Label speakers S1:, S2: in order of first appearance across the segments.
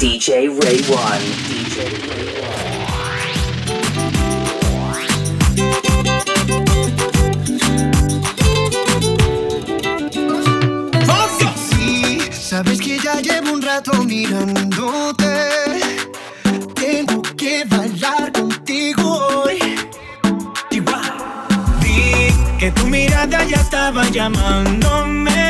S1: DJ Ray One. DJ Ray One.
S2: Sabes que ya llevo un rato mirándote. Tengo que bailar contigo hoy.
S3: Igual. Vi que tu mirada ya estaba llamándome.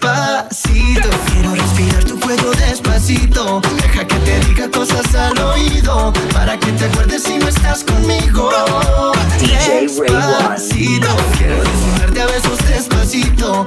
S2: Despacito, quiero respirar tu cuello despacito. Deja que te diga cosas al oído. Para que te acuerdes si no estás conmigo.
S1: DJ Ray One.
S2: Despacito, quiero desnudarte a besos despacito.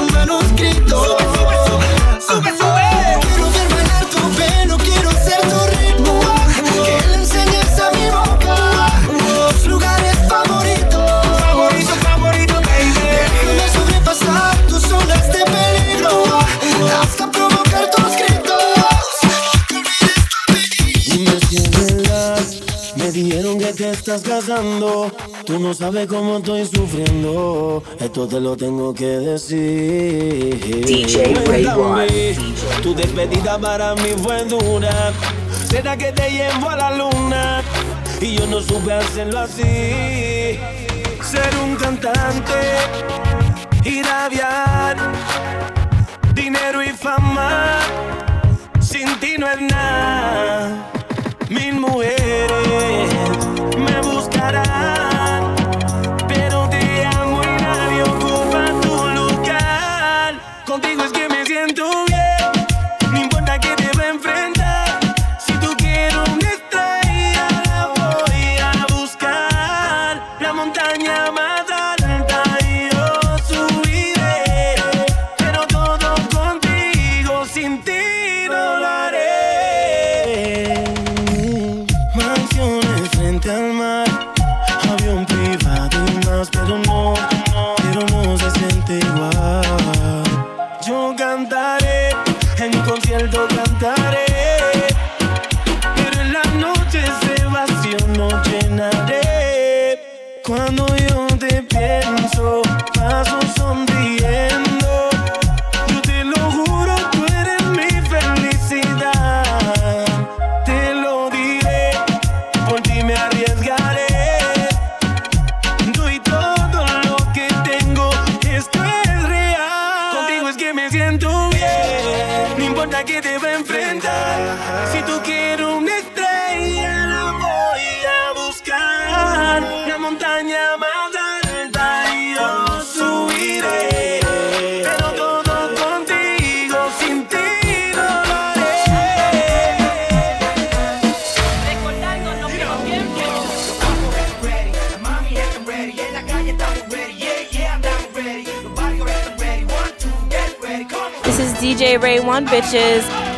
S3: Sube, sube, sube, sube, sube.
S4: Estás casando. Tú no sabes cómo estoy sufriendo. Esto te lo tengo que decir.
S1: DJ Ray
S4: Tu despedida para mí fue dura. Será que te llevo a la luna y yo no supe hacerlo así. Ser un cantante, irradiar dinero y fama.
S3: DJ Ray One, bitches.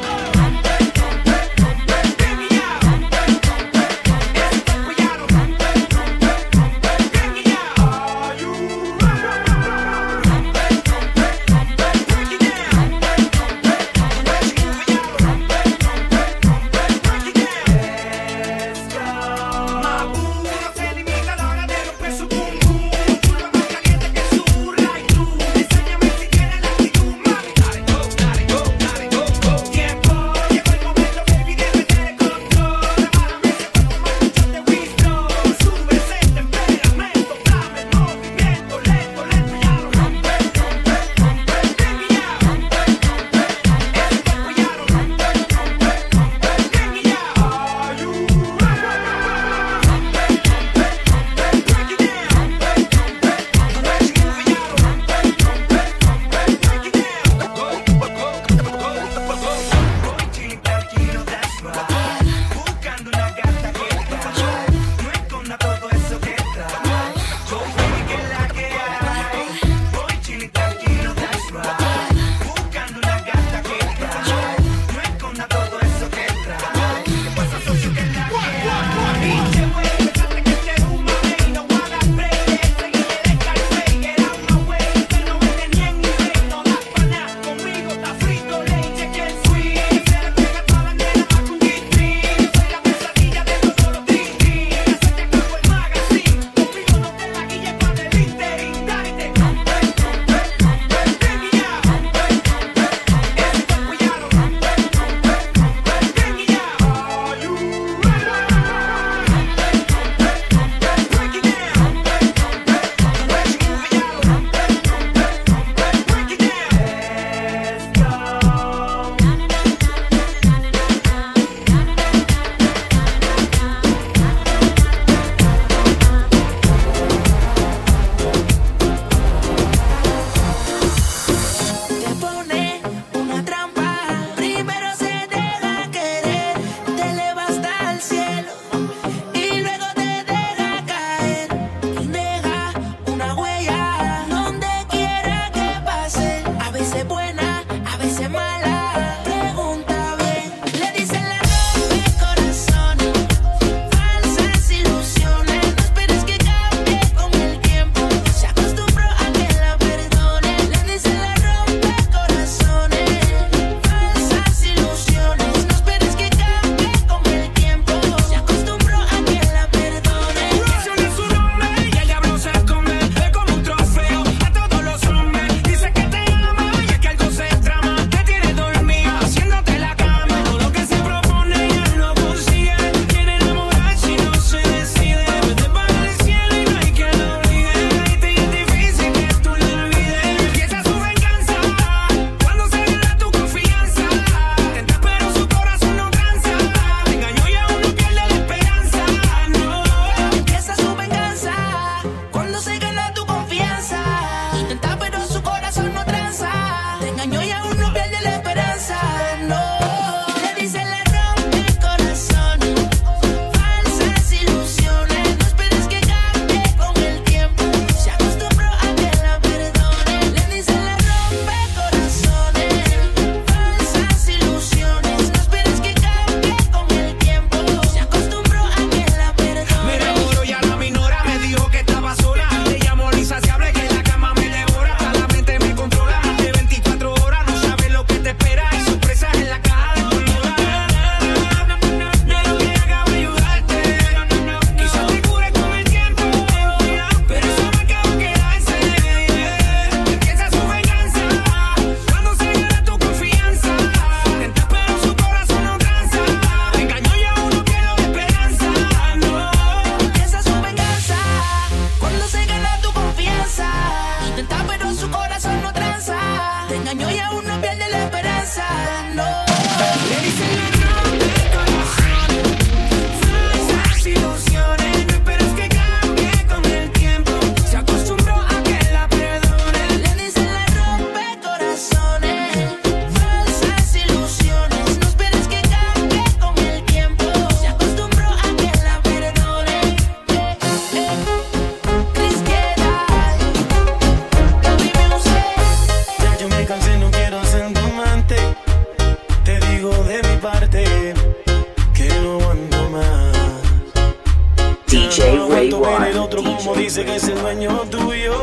S4: dice que es el dueño tuyo.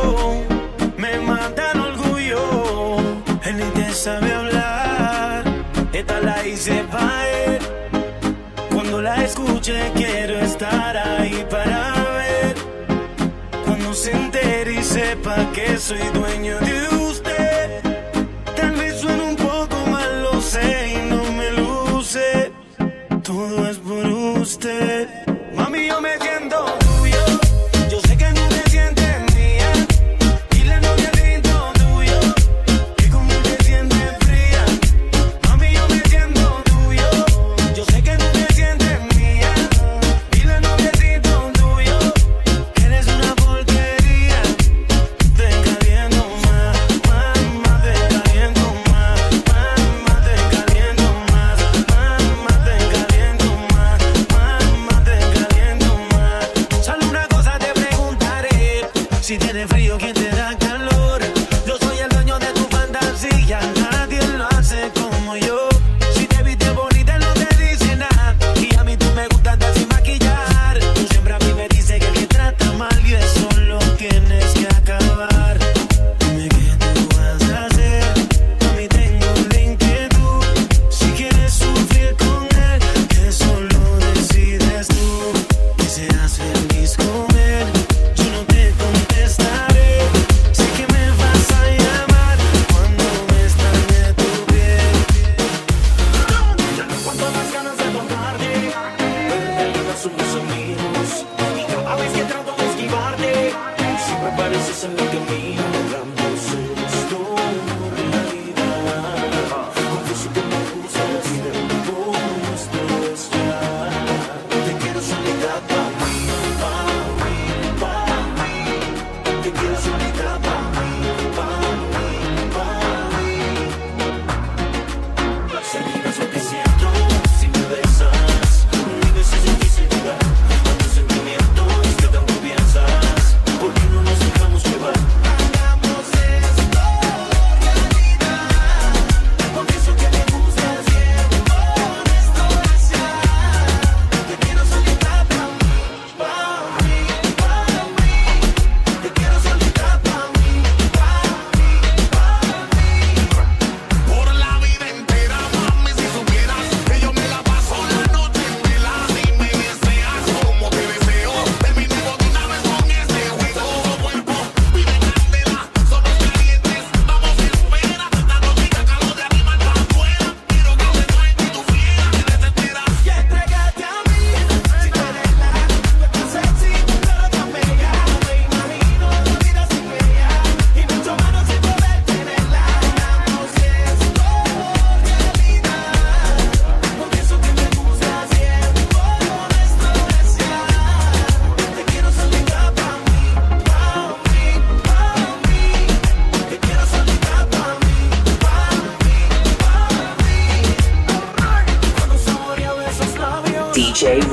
S4: Me mata el orgullo, él ni te sabe hablar. Esta la hice para él. Cuando la escuche, quiero estar ahí para ver. Cuando se entere y sepa que soy dueño de un tiene frío,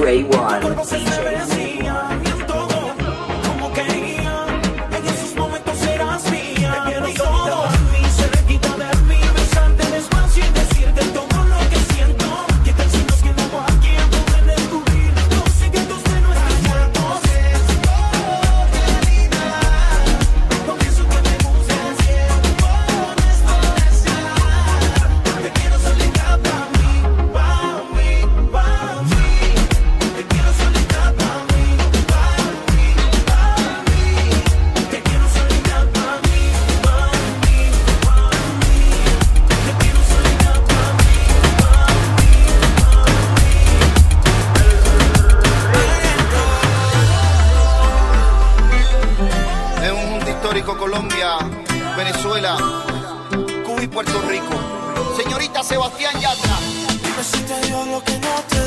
S4: Grey World. Walking que no te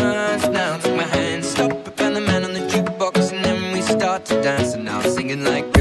S5: dance now. Took my hand, stop, and found the man on the jukebox, and then we started dancing. Now singing like.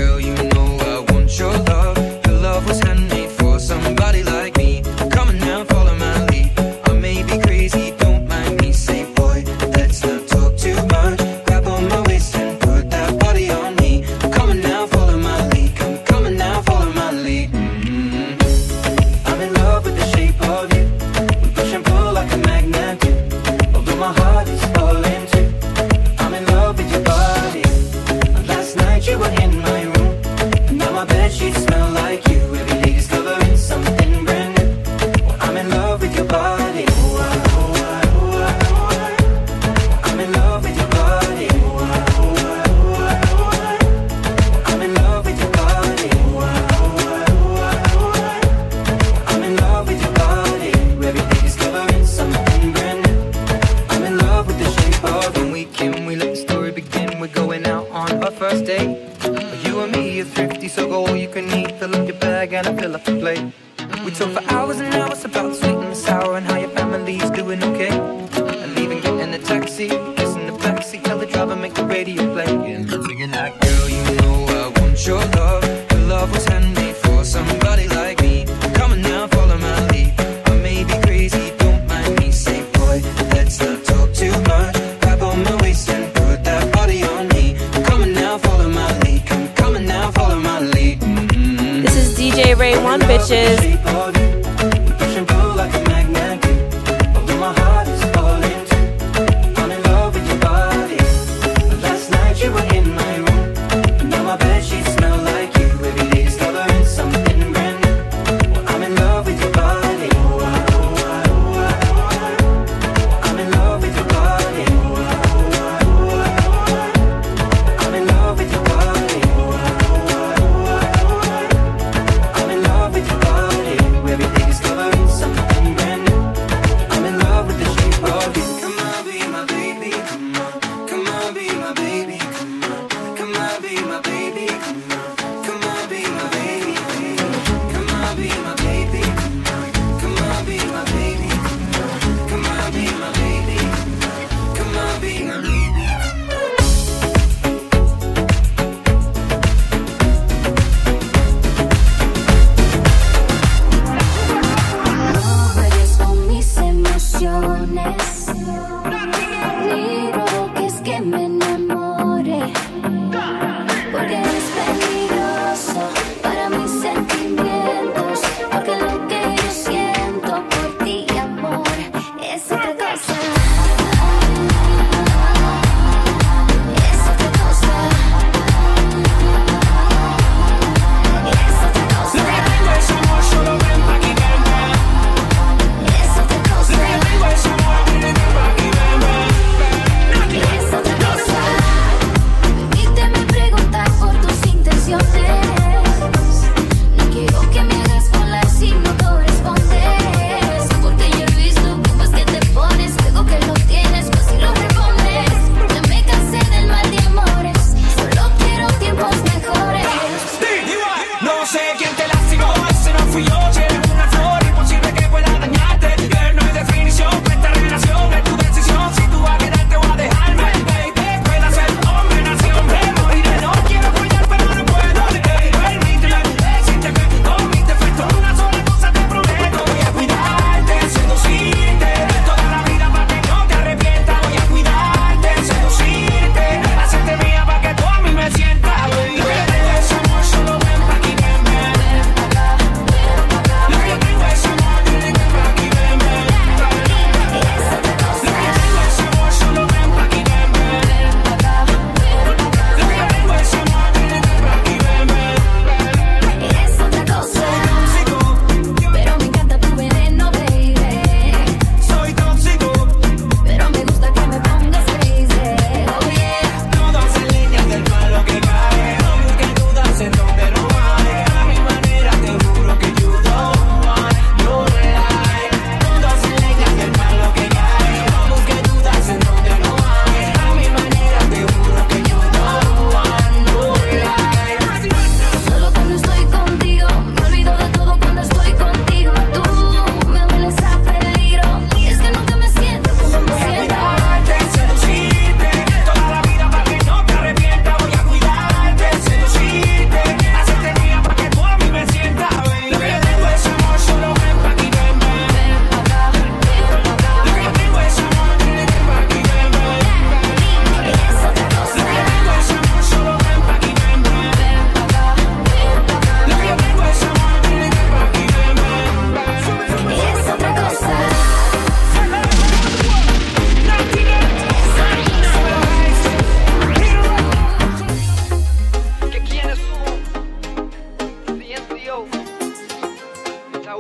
S5: We talk for hours and hours about sweet and sour and how you
S6: bitches.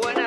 S7: buena.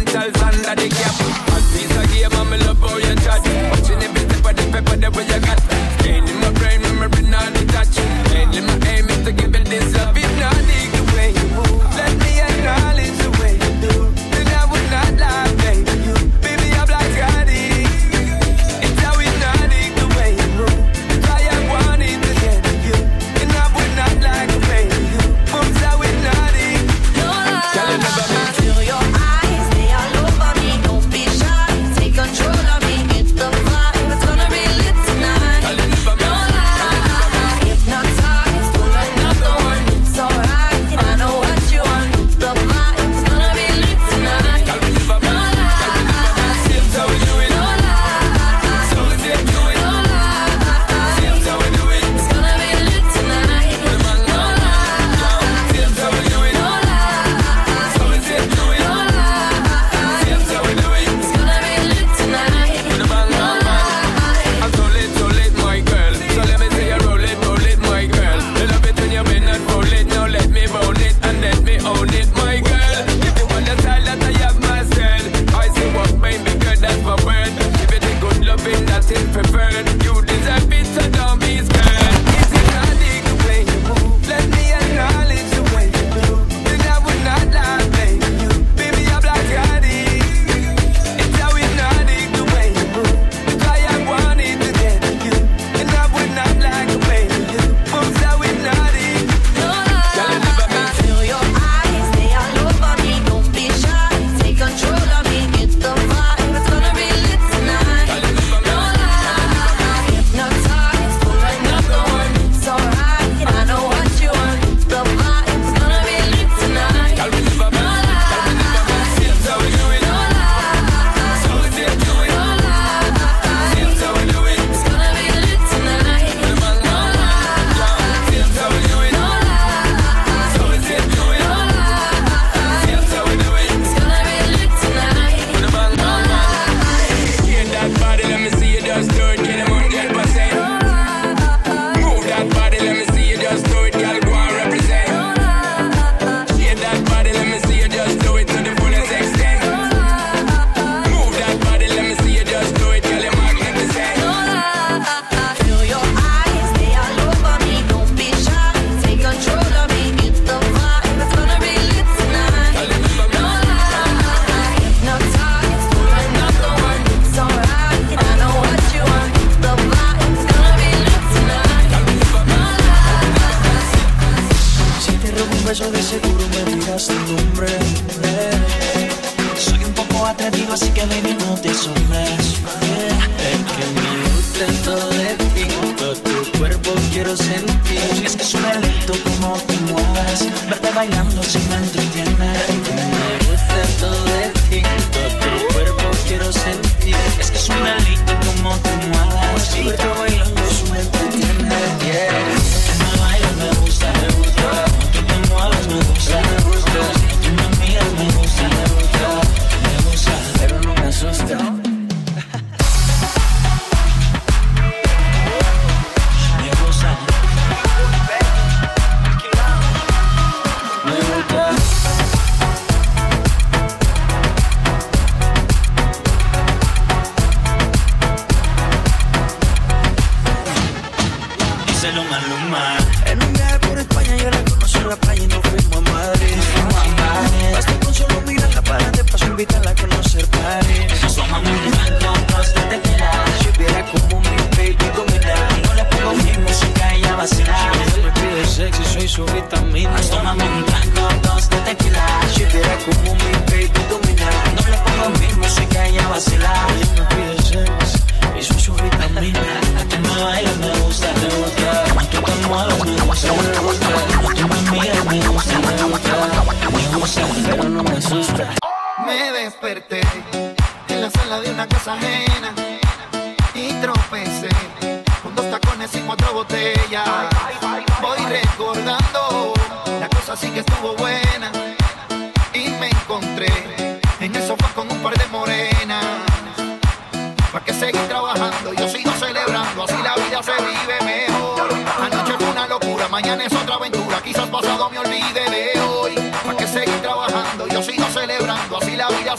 S7: quiero sentir. Es que suena lento como te muevas Verte bailando si me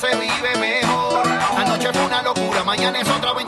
S8: se vive mejor. Anoche fue una locura, mañana es otra vez.